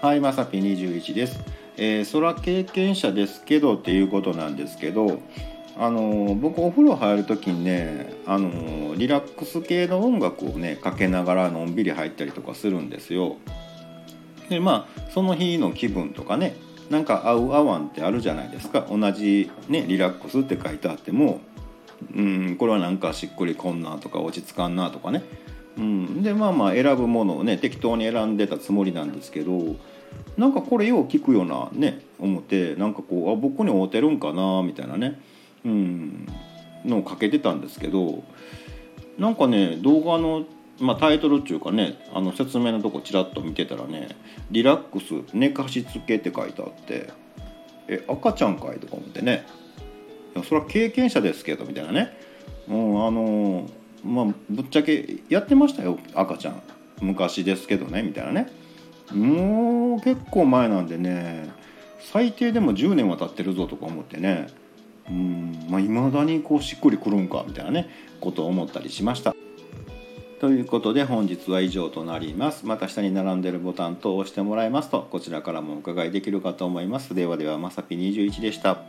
はいまさぴ21です、えー、空経験者ですけどっていうことなんですけどあのー僕お風呂入る時にねあのーリラックス系の音楽をねかけながらのんびり入ったりとかするんですよ。でまあその日の気分とかねなんか合う合わんってあるじゃないですか。同じねリラックスって書いてあってもうんこれはなんかしっくりこんなとか落ち着かんなとかね。うん、でまあまあ選ぶものをね適当に選んでたつもりなんですけどなんかこれよう聞くようなね思ってなんかこうあ僕に合うてるんかなみたいなね、うん、のをかけてたんですけどなんかね動画の、まあ、タイトルっていうかねあの説明のとこちらっと見てたらね「リラックス寝かしつけ」って書いてあって「え赤ちゃんかい?」とか思ってね「いやそれは経験者ですけど」みたいなね、うん、あのまあぶっちゃけやってましたよ赤ちゃん。昔ですけどねみたいなね。もう結構前なんでね最低でも10年は経ってるぞとか思ってね。うんまあいまだにこうしっくりくるんかみたいなねことを思ったりしました。ということで本日は以上となります。また下に並んでるボタンと押してもらえますとこちらからもお伺いできるかと思います。ではではまさぴ21でした。